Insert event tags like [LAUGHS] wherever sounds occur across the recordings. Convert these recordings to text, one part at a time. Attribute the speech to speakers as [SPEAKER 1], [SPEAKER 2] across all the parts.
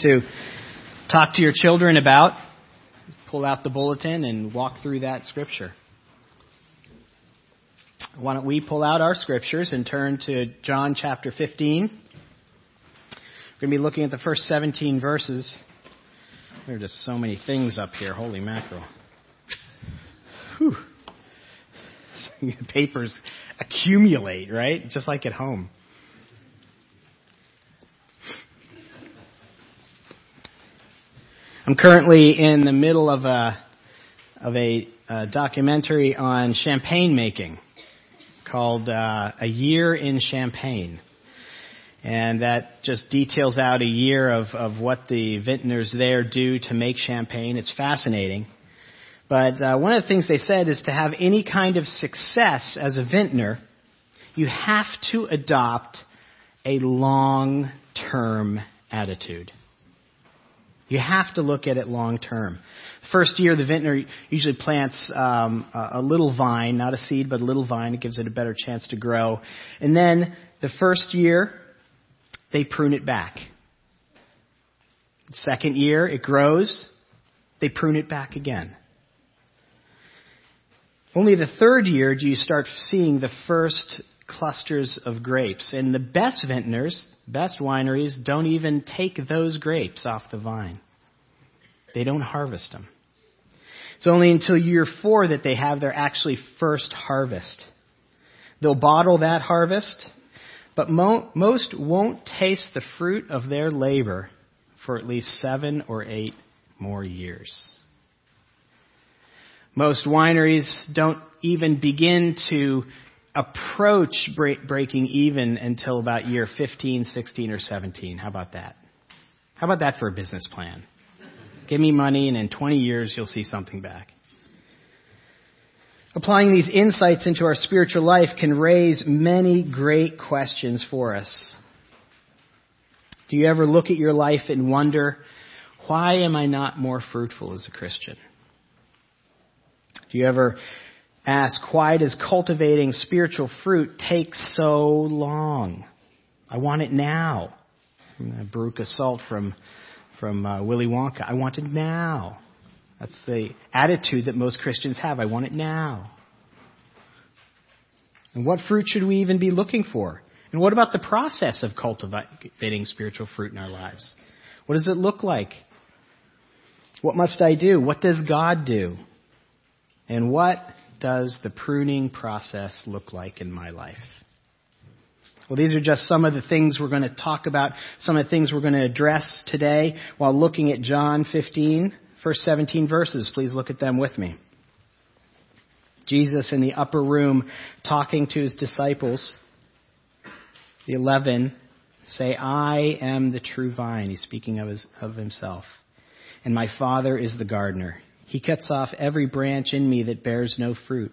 [SPEAKER 1] to talk to your children about, pull out the bulletin and walk through that scripture. Why don't we pull out our scriptures and turn to John chapter 15? We're going to be looking at the first 17 verses. There are just so many things up here. Holy mackerel. Whew. [LAUGHS] papers accumulate, right? Just like at home. I'm currently in the middle of a of a, a documentary on champagne making called uh, "A Year in Champagne," and that just details out a year of of what the vintners there do to make champagne. It's fascinating. But uh, one of the things they said is to have any kind of success as a vintner, you have to adopt a long term attitude. You have to look at it long term. First year, the vintner usually plants um, a little vine, not a seed, but a little vine. It gives it a better chance to grow. And then the first year, they prune it back. Second year, it grows. They prune it back again. Only the third year do you start seeing the first clusters of grapes. And the best vintners, best wineries, don't even take those grapes off the vine. They don't harvest them. It's only until year four that they have their actually first harvest. They'll bottle that harvest, but mo- most won't taste the fruit of their labor for at least seven or eight more years. Most wineries don't even begin to approach breaking even until about year 15, 16, or 17. How about that? How about that for a business plan? Give me money, and in 20 years, you'll see something back. Applying these insights into our spiritual life can raise many great questions for us. Do you ever look at your life and wonder, why am I not more fruitful as a Christian? Do you ever ask, why does cultivating spiritual fruit take so long? I want it now. Veruca Salt from, from uh, Willy Wonka. I want it now. That's the attitude that most Christians have. I want it now. And what fruit should we even be looking for? And what about the process of cultivating spiritual fruit in our lives? What does it look like? What must I do? What does God do? And what does the pruning process look like in my life? Well, these are just some of the things we're going to talk about, some of the things we're going to address today while looking at John 15, first 17 verses. Please look at them with me. Jesus in the upper room talking to his disciples. The 11 say, I am the true vine. He's speaking of, his, of himself. And my Father is the gardener. He cuts off every branch in me that bears no fruit.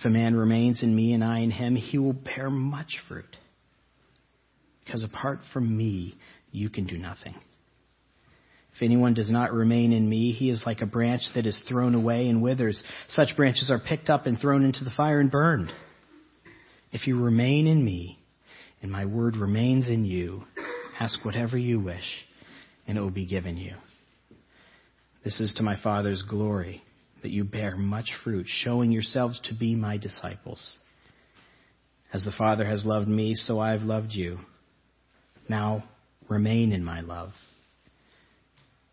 [SPEAKER 1] If a man remains in me and I in him, he will bear much fruit. Because apart from me, you can do nothing. If anyone does not remain in me, he is like a branch that is thrown away and withers. Such branches are picked up and thrown into the fire and burned. If you remain in me, and my word remains in you, ask whatever you wish, and it will be given you. This is to my Father's glory that you bear much fruit, showing yourselves to be my disciples. As the Father has loved me, so I have loved you. Now remain in my love.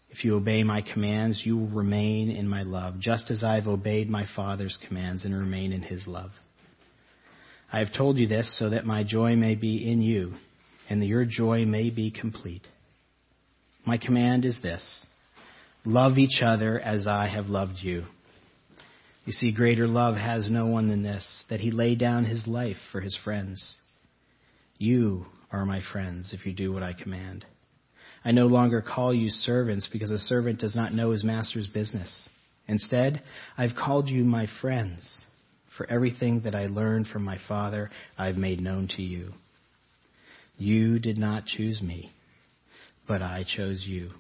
[SPEAKER 1] If you obey my commands, you will remain in my love, just as I have obeyed my Father's commands and remain in his love. I have told you this so that my joy may be in you, and that your joy may be complete. My command is this love each other as I have loved you. You see, greater love has no one than this, that he lay down his life for his friends. You are my friends if you do what I command. I no longer call you servants because a servant does not know his master's business. Instead, I've called you my friends. For everything that I learned from my Father, I've made known to you. You did not choose me, but I chose you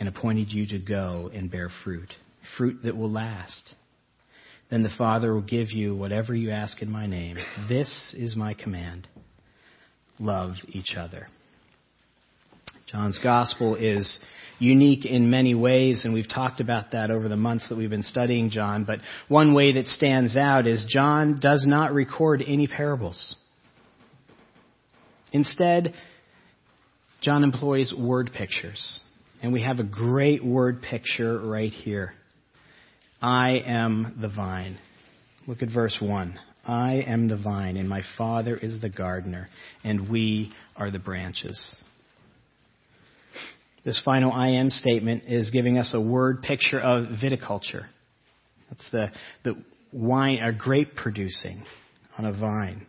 [SPEAKER 1] and appointed you to go and bear fruit, fruit that will last. Then the Father will give you whatever you ask in my name. This is my command. Love each other. John's gospel is unique in many ways, and we've talked about that over the months that we've been studying John. But one way that stands out is John does not record any parables. Instead, John employs word pictures. And we have a great word picture right here. I am the vine. Look at verse 1. I am the vine, and my Father is the gardener, and we are the branches. This final I am statement is giving us a word picture of viticulture. That's the, the wine, a grape producing on a vine.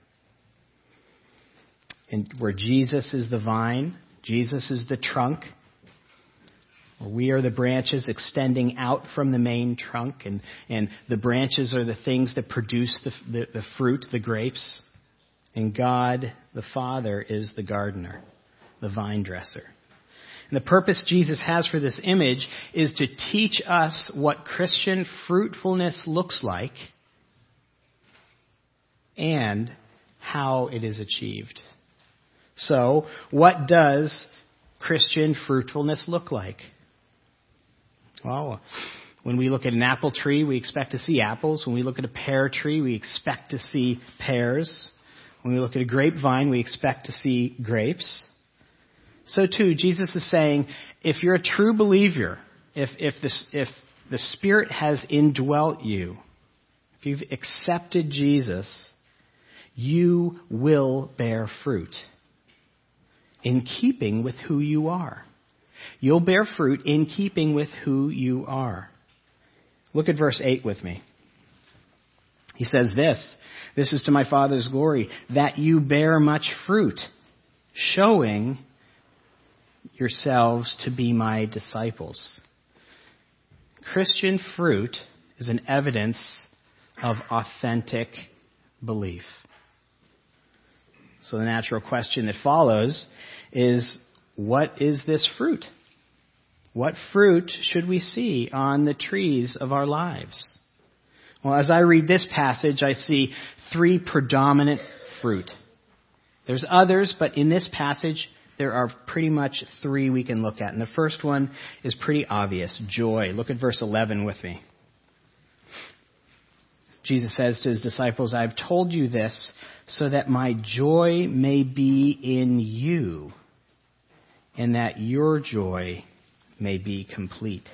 [SPEAKER 1] And where Jesus is the vine, Jesus is the trunk, we are the branches extending out from the main trunk, and, and the branches are the things that produce the, the, the fruit, the grapes. And God, the Father, is the gardener, the vine dresser. And the purpose Jesus has for this image is to teach us what Christian fruitfulness looks like and how it is achieved. So, what does Christian fruitfulness look like? Well, uh, when we look at an apple tree, we expect to see apples. When we look at a pear tree, we expect to see pears. When we look at a grapevine, we expect to see grapes. So too, Jesus is saying, if you're a true believer, if, if, this, if the Spirit has indwelt you, if you've accepted Jesus, you will bear fruit in keeping with who you are. You'll bear fruit in keeping with who you are. Look at verse 8 with me. He says this This is to my Father's glory, that you bear much fruit, showing yourselves to be my disciples. Christian fruit is an evidence of authentic belief. So the natural question that follows is what is this fruit? What fruit should we see on the trees of our lives? Well, as I read this passage, I see three predominant fruit. There's others, but in this passage, there are pretty much three we can look at. And the first one is pretty obvious joy. Look at verse 11 with me. Jesus says to his disciples, I've told you this so that my joy may be in you and that your joy may be complete.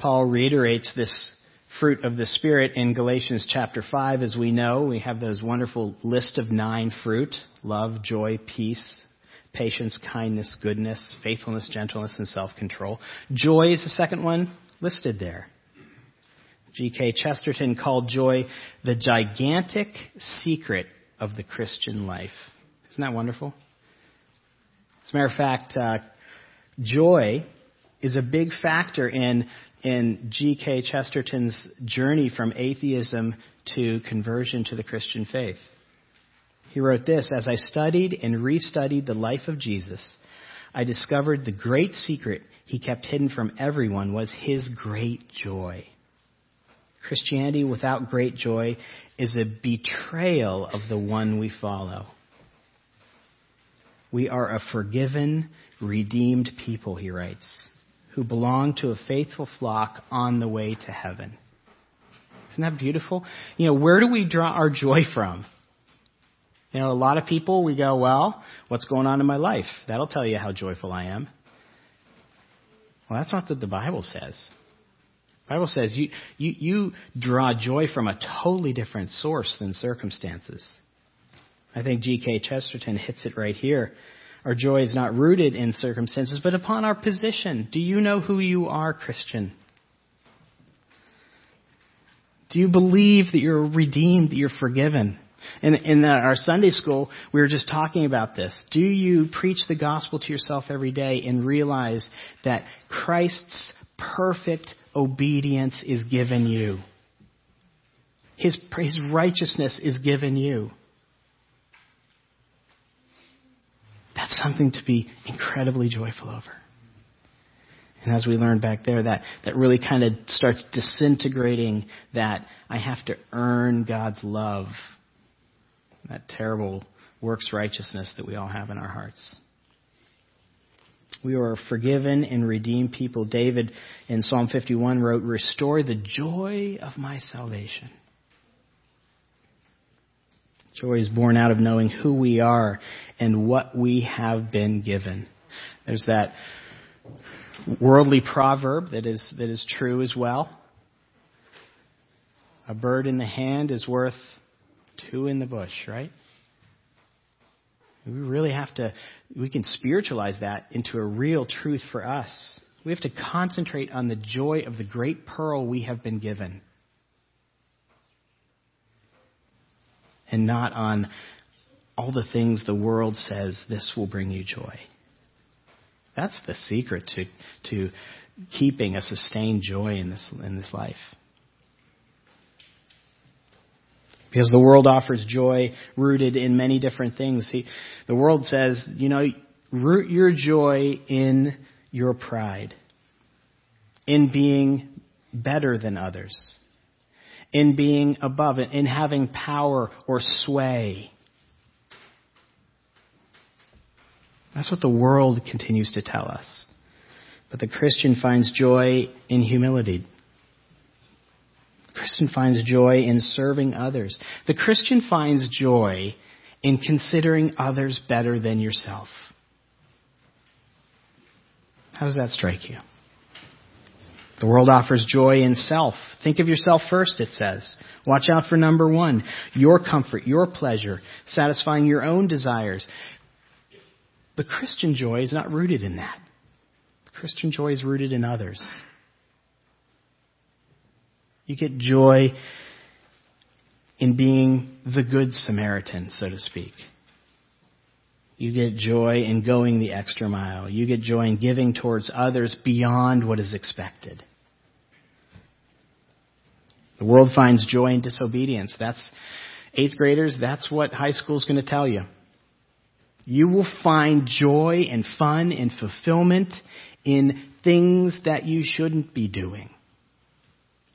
[SPEAKER 1] Paul reiterates this fruit of the Spirit in Galatians chapter 5. As we know, we have those wonderful list of nine fruit love, joy, peace, patience, kindness, goodness, faithfulness, gentleness, and self control. Joy is the second one listed there. G.K. Chesterton called joy the gigantic secret of the Christian life. Isn't that wonderful? As a matter of fact, uh, joy is a big factor in, in G.K. Chesterton's journey from atheism to conversion to the Christian faith. He wrote this As I studied and restudied the life of Jesus, I discovered the great secret he kept hidden from everyone was his great joy. Christianity without great joy is a betrayal of the one we follow. We are a forgiven, redeemed people, he writes who belong to a faithful flock on the way to heaven. Isn't that beautiful? You know, where do we draw our joy from? You know, a lot of people, we go, well, what's going on in my life? That'll tell you how joyful I am. Well, that's not what the Bible says. The Bible says you, you, you draw joy from a totally different source than circumstances. I think G.K. Chesterton hits it right here. Our joy is not rooted in circumstances, but upon our position. Do you know who you are, Christian? Do you believe that you're redeemed, that you're forgiven? In, in our Sunday school, we were just talking about this. Do you preach the gospel to yourself every day and realize that Christ's perfect obedience is given you? His, his righteousness is given you. That's something to be incredibly joyful over. And as we learned back there, that, that really kind of starts disintegrating that I have to earn God's love. That terrible works righteousness that we all have in our hearts. We are forgiven and redeemed people. David in Psalm 51 wrote, Restore the joy of my salvation. Joy is born out of knowing who we are and what we have been given. There's that worldly proverb that is, that is true as well. A bird in the hand is worth two in the bush, right? We really have to, we can spiritualize that into a real truth for us. We have to concentrate on the joy of the great pearl we have been given. And not on all the things the world says this will bring you joy. That's the secret to, to keeping a sustained joy in this, in this life. Because the world offers joy rooted in many different things. See, the world says, you know, root your joy in your pride, in being better than others, in being above it, in having power or sway. That's what the world continues to tell us. But the Christian finds joy in humility. The Christian finds joy in serving others. The Christian finds joy in considering others better than yourself. How does that strike you? The world offers joy in self. Think of yourself first, it says. Watch out for number one your comfort, your pleasure, satisfying your own desires. The Christian joy is not rooted in that. The Christian joy is rooted in others. You get joy in being the good Samaritan, so to speak. You get joy in going the extra mile. You get joy in giving towards others beyond what is expected. The world finds joy in disobedience. That's eighth graders, that's what high school is going to tell you. You will find joy and fun and fulfillment in things that you shouldn't be doing.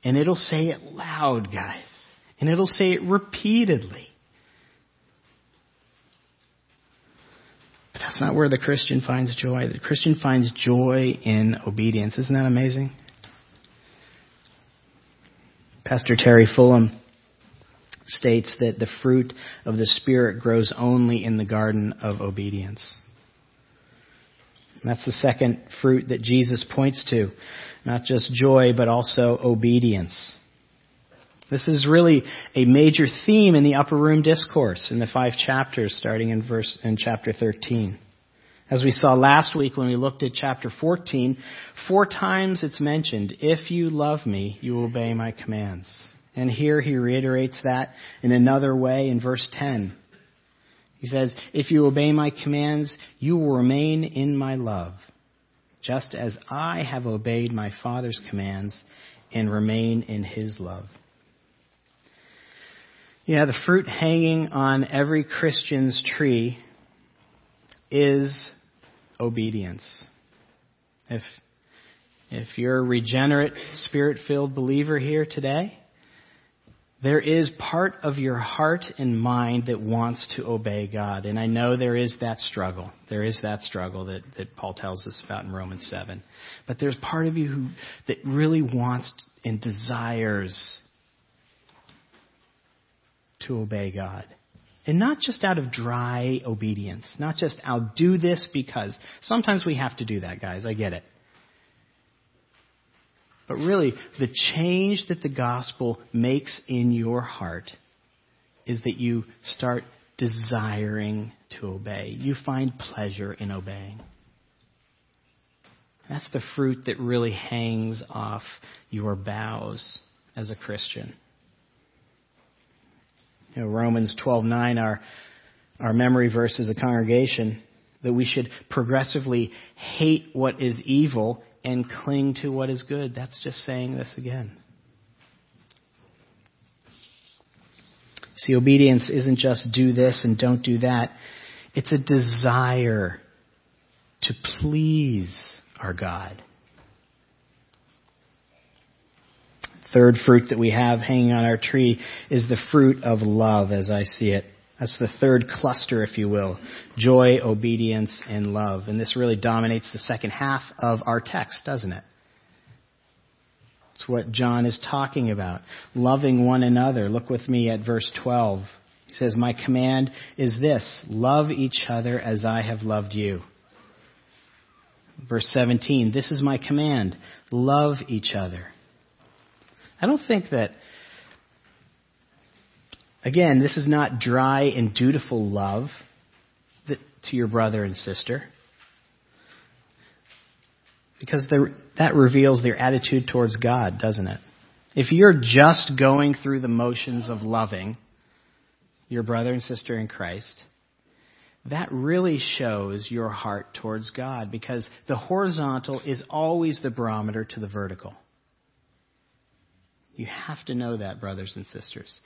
[SPEAKER 1] And it'll say it loud, guys. And it'll say it repeatedly. But that's not where the Christian finds joy. The Christian finds joy in obedience. Isn't that amazing? Pastor Terry Fullam states that the fruit of the Spirit grows only in the garden of obedience. And that's the second fruit that Jesus points to. Not just joy, but also obedience. This is really a major theme in the upper room discourse in the five chapters starting in verse in chapter 13. As we saw last week when we looked at chapter 14, four times it's mentioned, if you love me, you obey my commands. And here he reiterates that in another way in verse 10. He says, If you obey my commands, you will remain in my love, just as I have obeyed my Father's commands and remain in his love. Yeah, the fruit hanging on every Christian's tree is obedience. If, if you're a regenerate, spirit filled believer here today, there is part of your heart and mind that wants to obey God. And I know there is that struggle. There is that struggle that, that Paul tells us about in Romans 7. But there's part of you who, that really wants and desires to obey God. And not just out of dry obedience. Not just, I'll do this because. Sometimes we have to do that, guys. I get it. But really, the change that the gospel makes in your heart is that you start desiring to obey. You find pleasure in obeying. That's the fruit that really hangs off your boughs as a Christian. You know, Romans 12:9, our our memory verse as a congregation, that we should progressively hate what is evil and cling to what is good. That's just saying this again. See, obedience isn't just do this and don't do that. It's a desire to please our God. Third fruit that we have hanging on our tree is the fruit of love as I see it. That's the third cluster, if you will. Joy, obedience, and love. And this really dominates the second half of our text, doesn't it? It's what John is talking about. Loving one another. Look with me at verse 12. He says, My command is this love each other as I have loved you. Verse 17, this is my command love each other. I don't think that, again, this is not dry and dutiful love that, to your brother and sister. Because that reveals their attitude towards God, doesn't it? If you're just going through the motions of loving your brother and sister in Christ, that really shows your heart towards God because the horizontal is always the barometer to the vertical. You have to know that, brothers and sisters.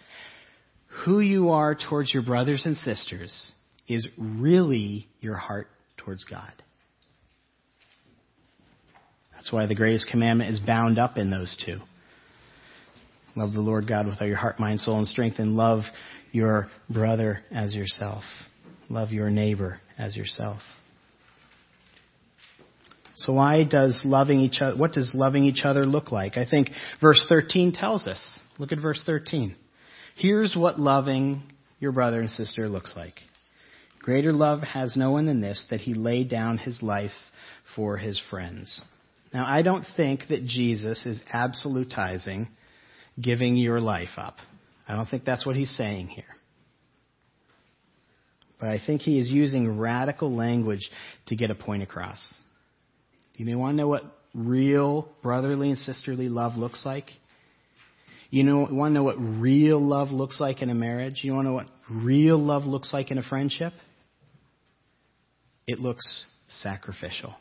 [SPEAKER 1] Who you are towards your brothers and sisters is really your heart towards God. That's why the greatest commandment is bound up in those two. Love the Lord God with all your heart, mind, soul, and strength, and love your brother as yourself. Love your neighbor as yourself. So why does loving each other, what does loving each other look like? I think verse 13 tells us. Look at verse 13. Here's what loving your brother and sister looks like. Greater love has no one than this, that he laid down his life for his friends. Now, I don't think that Jesus is absolutizing giving your life up. I don't think that's what he's saying here. But I think he is using radical language to get a point across. You may want to know what real brotherly and sisterly love looks like. You know, want to know what real love looks like in a marriage? You want to know what real love looks like in a friendship? It looks sacrificial.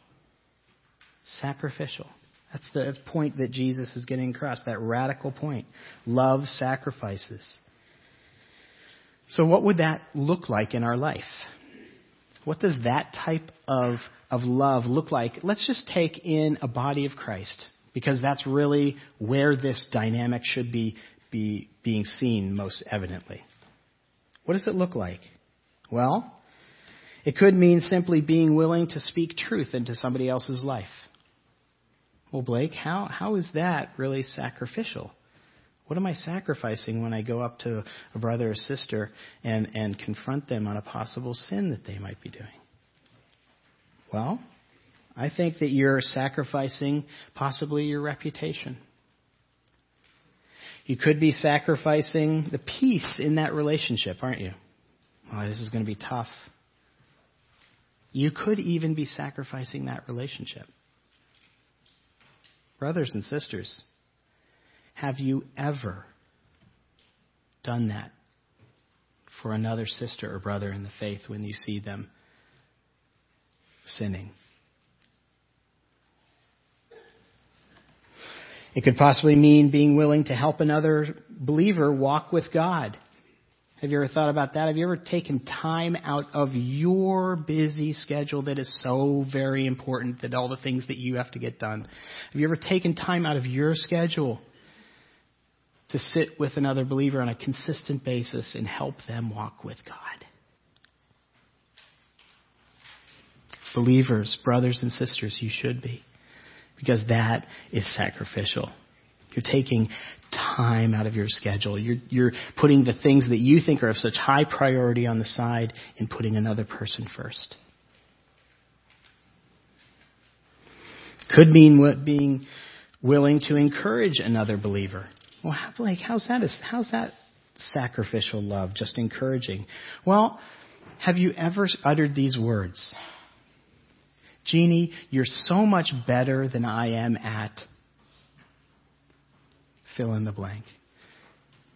[SPEAKER 1] Sacrificial. That's the point that Jesus is getting across, that radical point. Love sacrifices. So, what would that look like in our life? What does that type of, of love look like? Let's just take in a body of Christ, because that's really where this dynamic should be, be being seen most evidently. What does it look like? Well, it could mean simply being willing to speak truth into somebody else's life. Well, Blake, how, how is that really sacrificial? What am I sacrificing when I go up to a brother or sister and, and confront them on a possible sin that they might be doing? Well, I think that you're sacrificing possibly your reputation. You could be sacrificing the peace in that relationship, aren't you? Oh, this is going to be tough. You could even be sacrificing that relationship. Brothers and sisters, have you ever done that for another sister or brother in the faith when you see them sinning? It could possibly mean being willing to help another believer walk with God. Have you ever thought about that? Have you ever taken time out of your busy schedule that is so very important that all the things that you have to get done? Have you ever taken time out of your schedule to sit with another believer on a consistent basis and help them walk with God. Believers, brothers and sisters, you should be. Because that is sacrificial. You're taking time out of your schedule. You're, you're putting the things that you think are of such high priority on the side and putting another person first. Could mean what being willing to encourage another believer well, how, like, how's that? How's that sacrificial love? Just encouraging. Well, have you ever uttered these words? Jeannie, you're so much better than I am at fill in the blank.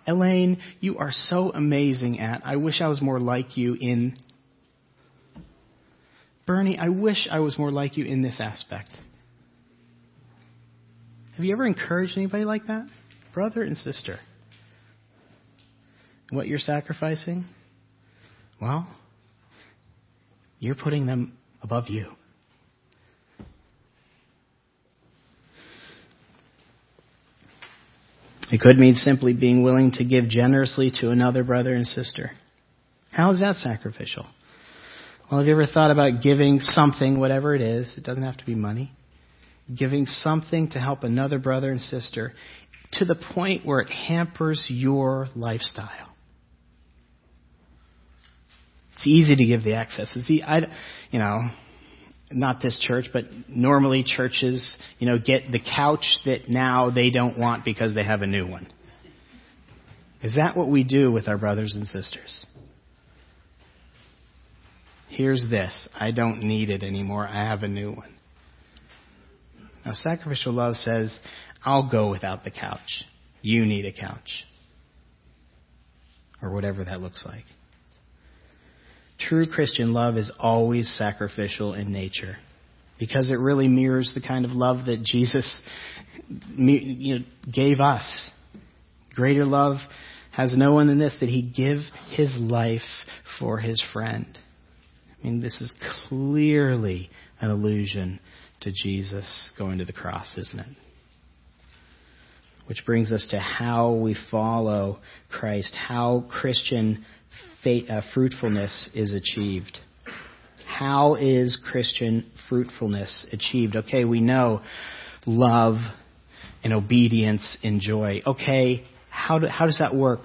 [SPEAKER 1] Elaine, you are so amazing at, I wish I was more like you in. Bernie, I wish I was more like you in this aspect. Have you ever encouraged anybody like that? Brother and sister. What you're sacrificing? Well, you're putting them above you. It could mean simply being willing to give generously to another brother and sister. How is that sacrificial? Well, have you ever thought about giving something, whatever it is? It doesn't have to be money. Giving something to help another brother and sister to the point where it hampers your lifestyle. It's easy to give the access. It's the, I, you know, not this church, but normally churches, you know, get the couch that now they don't want because they have a new one. Is that what we do with our brothers and sisters? Here's this. I don't need it anymore. I have a new one. Now, sacrificial love says, I'll go without the couch. You need a couch. Or whatever that looks like. True Christian love is always sacrificial in nature because it really mirrors the kind of love that Jesus you know, gave us. Greater love has no one than this that he give his life for his friend. I mean, this is clearly an allusion to Jesus going to the cross, isn't it? Which brings us to how we follow Christ, how Christian uh, fruitfulness is achieved. How is Christian fruitfulness achieved? Okay, we know love and obedience and joy. Okay, how, do, how does that work?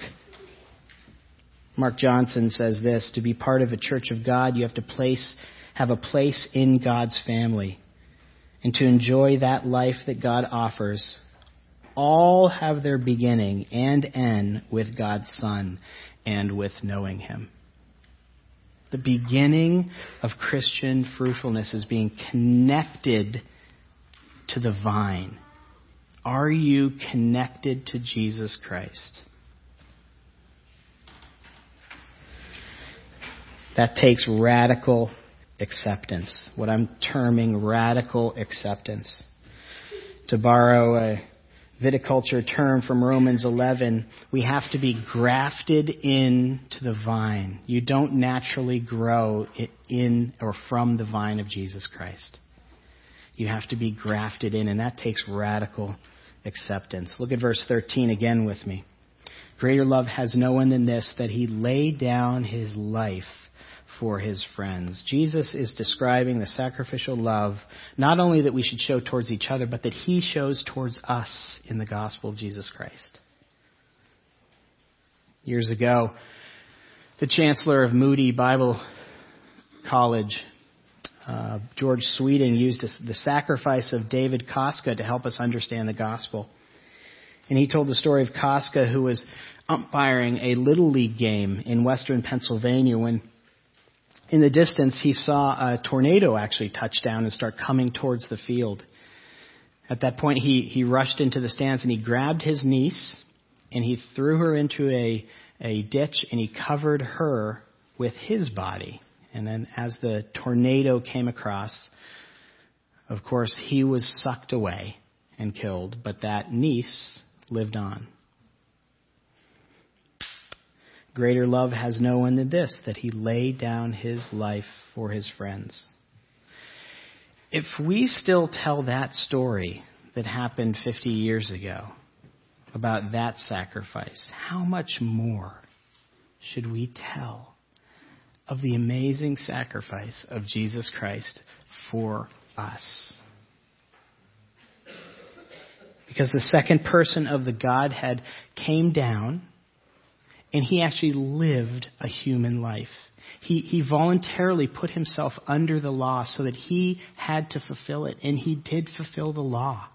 [SPEAKER 1] Mark Johnson says this to be part of a church of God, you have to place, have a place in God's family. And to enjoy that life that God offers, all have their beginning and end with God's Son and with knowing Him. The beginning of Christian fruitfulness is being connected to the vine. Are you connected to Jesus Christ? That takes radical acceptance, what I'm terming radical acceptance. To borrow a viticulture term from Romans 11, we have to be grafted into the vine. You don't naturally grow in or from the vine of Jesus Christ. You have to be grafted in, and that takes radical acceptance. Look at verse 13 again with me. Greater love has no one than this, that he laid down his life for his friends. Jesus is describing the sacrificial love, not only that we should show towards each other, but that he shows towards us in the gospel of Jesus Christ. Years ago, the chancellor of Moody Bible College, uh, George Sweeting, used the sacrifice of David Koska to help us understand the gospel. And he told the story of Koska, who was umpiring a little league game in western Pennsylvania when in the distance, he saw a tornado actually touch down and start coming towards the field. At that point, he, he rushed into the stands and he grabbed his niece and he threw her into a, a ditch and he covered her with his body. And then as the tornado came across, of course, he was sucked away and killed, but that niece lived on. Greater love has no one than this, that he laid down his life for his friends. If we still tell that story that happened 50 years ago about that sacrifice, how much more should we tell of the amazing sacrifice of Jesus Christ for us? Because the second person of the Godhead came down and he actually lived a human life. He, he voluntarily put himself under the law so that he had to fulfill it, and he did fulfill the law.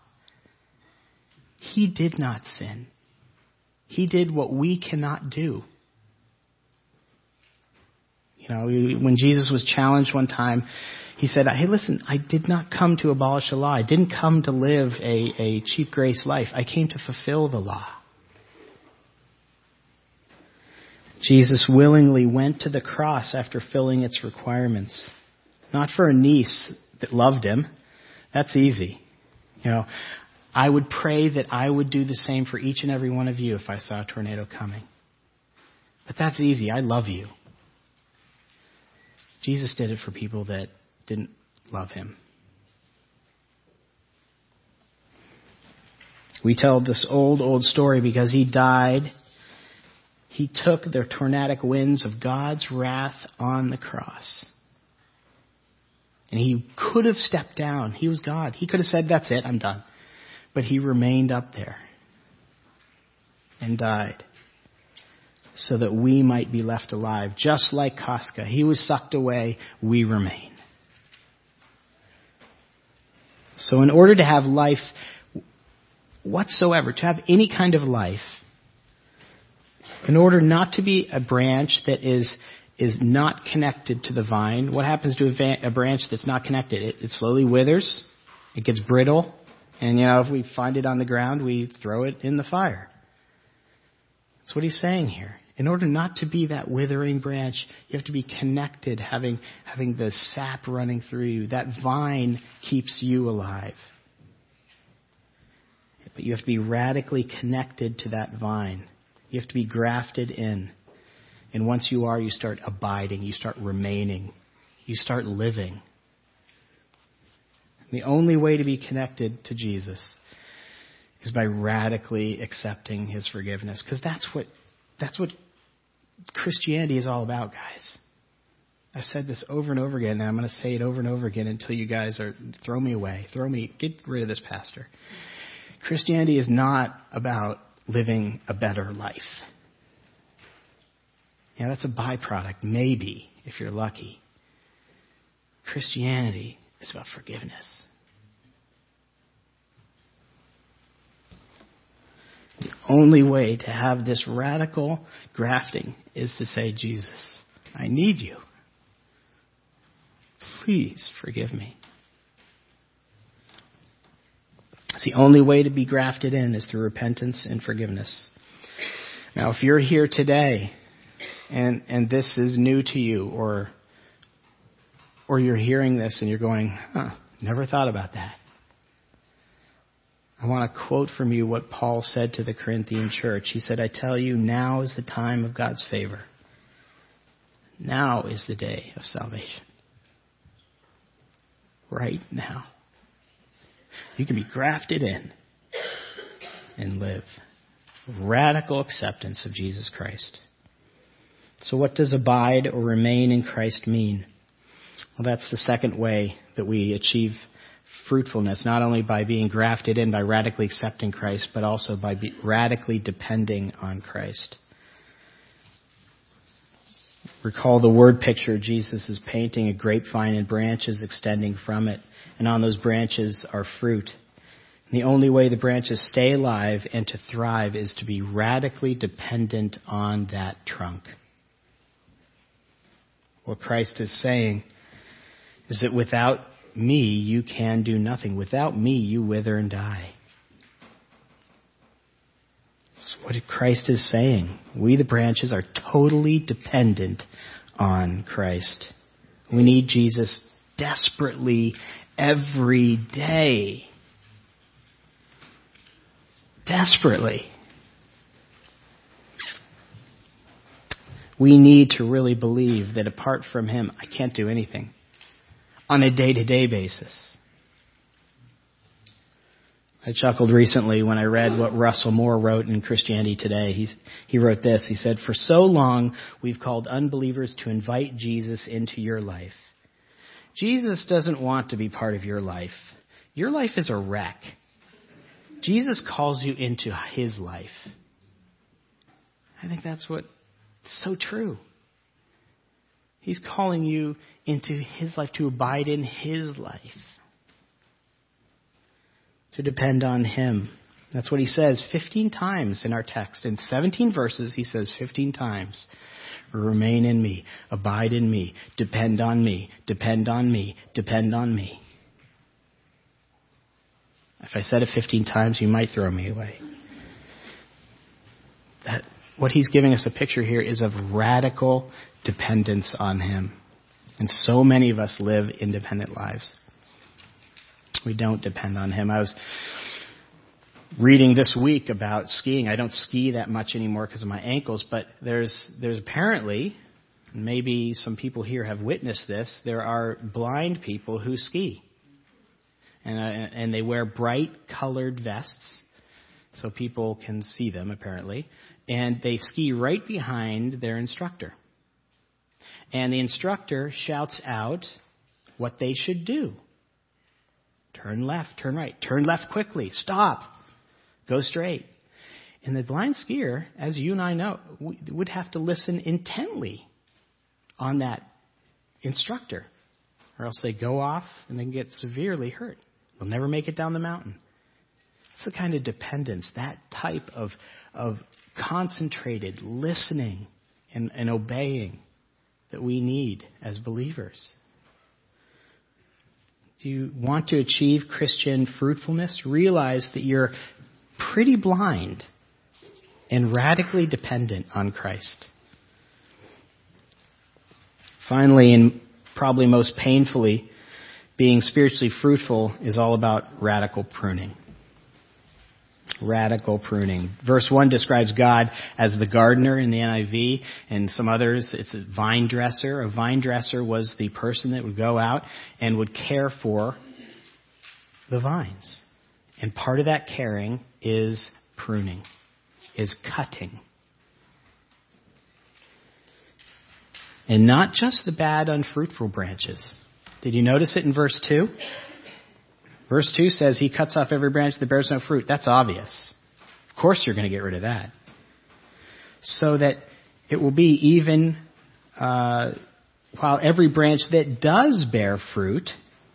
[SPEAKER 1] He did not sin. He did what we cannot do. You know, when Jesus was challenged one time, he said, Hey, listen, I did not come to abolish the law. I didn't come to live a, a cheap grace life. I came to fulfill the law. Jesus willingly went to the cross after filling its requirements. Not for a niece that loved him. That's easy. You know, I would pray that I would do the same for each and every one of you if I saw a tornado coming. But that's easy. I love you. Jesus did it for people that didn't love him. We tell this old, old story because he died. He took the tornadic winds of God's wrath on the cross. And he could have stepped down. He was God. He could have said, That's it, I'm done. But he remained up there and died so that we might be left alive. Just like Koska. He was sucked away, we remain. So, in order to have life whatsoever, to have any kind of life, in order not to be a branch that is is not connected to the vine, what happens to a, a branch that's not connected? It, it slowly withers, it gets brittle, and you know if we find it on the ground, we throw it in the fire. That's what he's saying here. In order not to be that withering branch, you have to be connected, having, having the sap running through you. That vine keeps you alive. But you have to be radically connected to that vine. You have to be grafted in. And once you are, you start abiding, you start remaining, you start living. The only way to be connected to Jesus is by radically accepting his forgiveness because that's what that's what Christianity is all about, guys. I've said this over and over again, and I'm going to say it over and over again until you guys are throw me away, throw me, get rid of this pastor. Christianity is not about living a better life. Yeah, that's a byproduct, maybe, if you're lucky. Christianity is about forgiveness. The only way to have this radical grafting is to say, Jesus, I need you. Please forgive me. It's the only way to be grafted in is through repentance and forgiveness. Now, if you're here today and, and this is new to you or, or you're hearing this and you're going, huh, never thought about that. I want to quote from you what Paul said to the Corinthian church. He said, I tell you, now is the time of God's favor. Now is the day of salvation. Right now. You can be grafted in and live. Radical acceptance of Jesus Christ. So, what does abide or remain in Christ mean? Well, that's the second way that we achieve fruitfulness, not only by being grafted in, by radically accepting Christ, but also by radically depending on Christ. Recall the word picture Jesus is painting a grapevine and branches extending from it, and on those branches are fruit. And the only way the branches stay alive and to thrive is to be radically dependent on that trunk. What Christ is saying is that without me, you can do nothing. Without me, you wither and die. That's what Christ is saying. We, the branches, are totally dependent on Christ. We need Jesus desperately every day. Desperately. We need to really believe that apart from Him, I can't do anything on a day to day basis. I chuckled recently when I read what Russell Moore wrote in Christianity Today. He, he wrote this. He said, For so long, we've called unbelievers to invite Jesus into your life. Jesus doesn't want to be part of your life. Your life is a wreck. Jesus calls you into his life. I think that's what's so true. He's calling you into His life, to abide in His life, to depend on Him. That's what He says 15 times in our text. In 17 verses, He says 15 times remain in me, abide in me, depend on me, depend on me, depend on me. If I said it 15 times, you might throw me away. That, what he's giving us a picture here is of radical dependence on him. And so many of us live independent lives. We don't depend on him. I was reading this week about skiing. I don't ski that much anymore because of my ankles, but there's there's apparently maybe some people here have witnessed this. There are blind people who ski, and uh, and they wear bright colored vests so people can see them apparently, and they ski right behind their instructor. And the instructor shouts out what they should do. Turn left, turn right, turn left quickly, stop, go straight. And the blind skier, as you and I know, would have to listen intently on that instructor, or else they go off and they get severely hurt. They'll never make it down the mountain. It's the kind of dependence, that type of, of concentrated listening and, and obeying that we need as believers. Do you want to achieve Christian fruitfulness? Realize that you're pretty blind and radically dependent on Christ. Finally, and probably most painfully, being spiritually fruitful is all about radical pruning. Radical pruning. Verse 1 describes God as the gardener in the NIV, and some others, it's a vine dresser. A vine dresser was the person that would go out and would care for the vines. And part of that caring is pruning, is cutting. And not just the bad, unfruitful branches. Did you notice it in verse 2? Verse 2 says he cuts off every branch that bears no fruit. That's obvious. Of course you're going to get rid of that. So that it will be even, uh, while every branch that does bear fruit,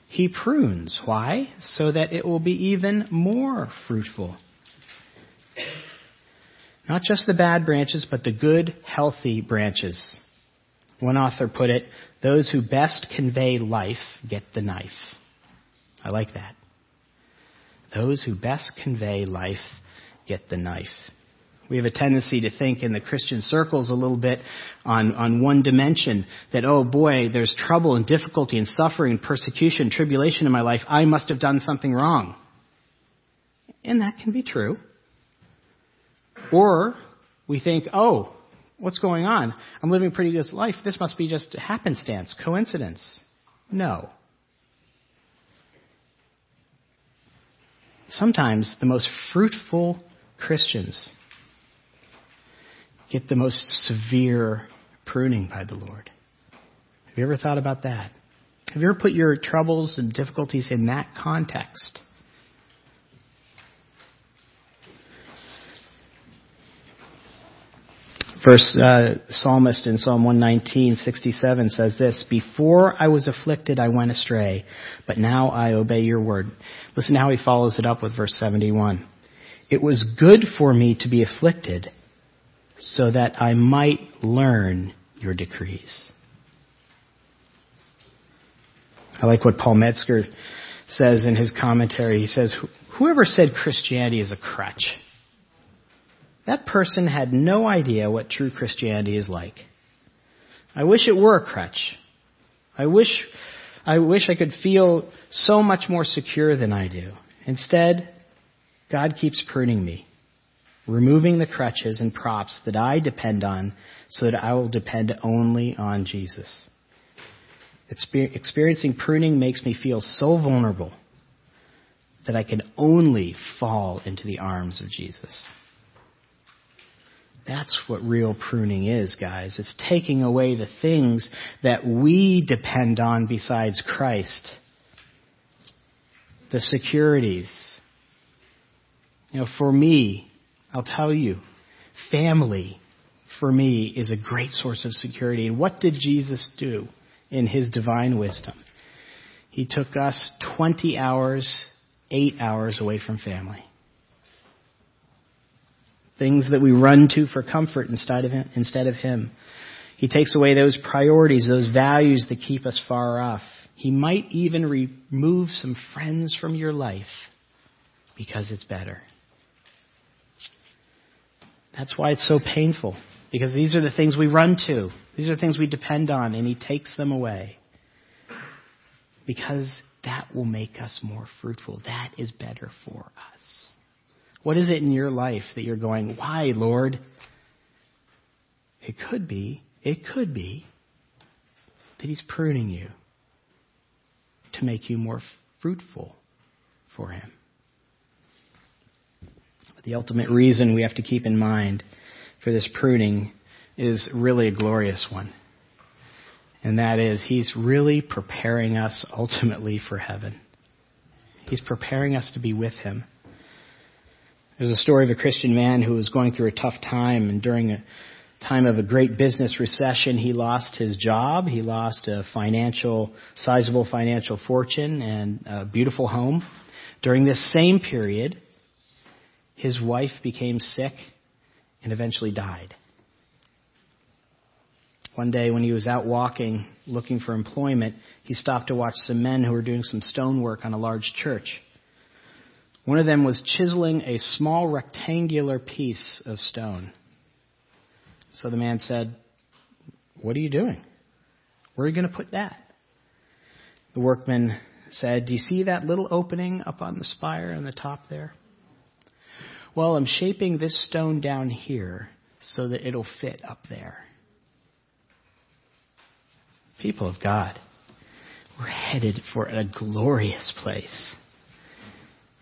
[SPEAKER 1] he prunes. Why? So that it will be even more fruitful. Not just the bad branches, but the good, healthy branches. One author put it, those who best convey life get the knife. I like that. Those who best convey life get the knife. We have a tendency to think in the Christian circles a little bit on, on one dimension that, oh boy, there's trouble and difficulty and suffering and persecution, tribulation in my life. I must have done something wrong. And that can be true. Or we think, oh, what's going on? I'm living a pretty good life. This must be just happenstance, coincidence. No. Sometimes the most fruitful Christians get the most severe pruning by the Lord. Have you ever thought about that? Have you ever put your troubles and difficulties in that context? Verse uh, psalmist in Psalm 119, 67 says this: "Before I was afflicted, I went astray, but now I obey your word." Listen how he follows it up with verse 71. It was good for me to be afflicted, so that I might learn your decrees. I like what Paul Metzger says in his commentary. He says, "Whoever said Christianity is a crutch." That person had no idea what true Christianity is like. I wish it were a crutch. I wish, I wish I could feel so much more secure than I do. Instead, God keeps pruning me, removing the crutches and props that I depend on so that I will depend only on Jesus. Experiencing pruning makes me feel so vulnerable that I can only fall into the arms of Jesus. That's what real pruning is, guys. It's taking away the things that we depend on besides Christ. The securities. You know, for me, I'll tell you, family for me is a great source of security. And what did Jesus do in his divine wisdom? He took us 20 hours, 8 hours away from family things that we run to for comfort instead of him, instead of him. He takes away those priorities, those values that keep us far off. He might even remove some friends from your life because it's better. That's why it's so painful. Because these are the things we run to. These are the things we depend on, and He takes them away. Because that will make us more fruitful. That is better for us. What is it in your life that you're going, why, Lord? It could be, it could be that He's pruning you to make you more fruitful for Him. But the ultimate reason we have to keep in mind for this pruning is really a glorious one. And that is, He's really preparing us ultimately for heaven. He's preparing us to be with Him. There's a story of a Christian man who was going through a tough time, and during a time of a great business recession, he lost his job. He lost a financial, sizable financial fortune and a beautiful home. During this same period, his wife became sick and eventually died. One day when he was out walking, looking for employment, he stopped to watch some men who were doing some stonework on a large church. One of them was chiseling a small rectangular piece of stone. So the man said, What are you doing? Where are you going to put that? The workman said, Do you see that little opening up on the spire on the top there? Well, I'm shaping this stone down here so that it'll fit up there. People of God, we're headed for a glorious place.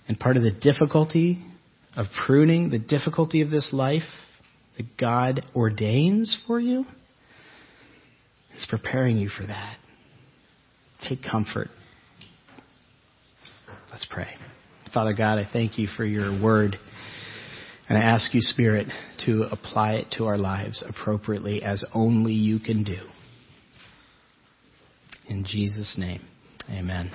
[SPEAKER 1] And part of the difficulty of pruning, the difficulty of this life that God ordains for you, is preparing you for that. Take comfort. Let's pray. Father God, I thank you for your word. And I ask you, Spirit, to apply it to our lives appropriately as only you can do. In Jesus' name, amen.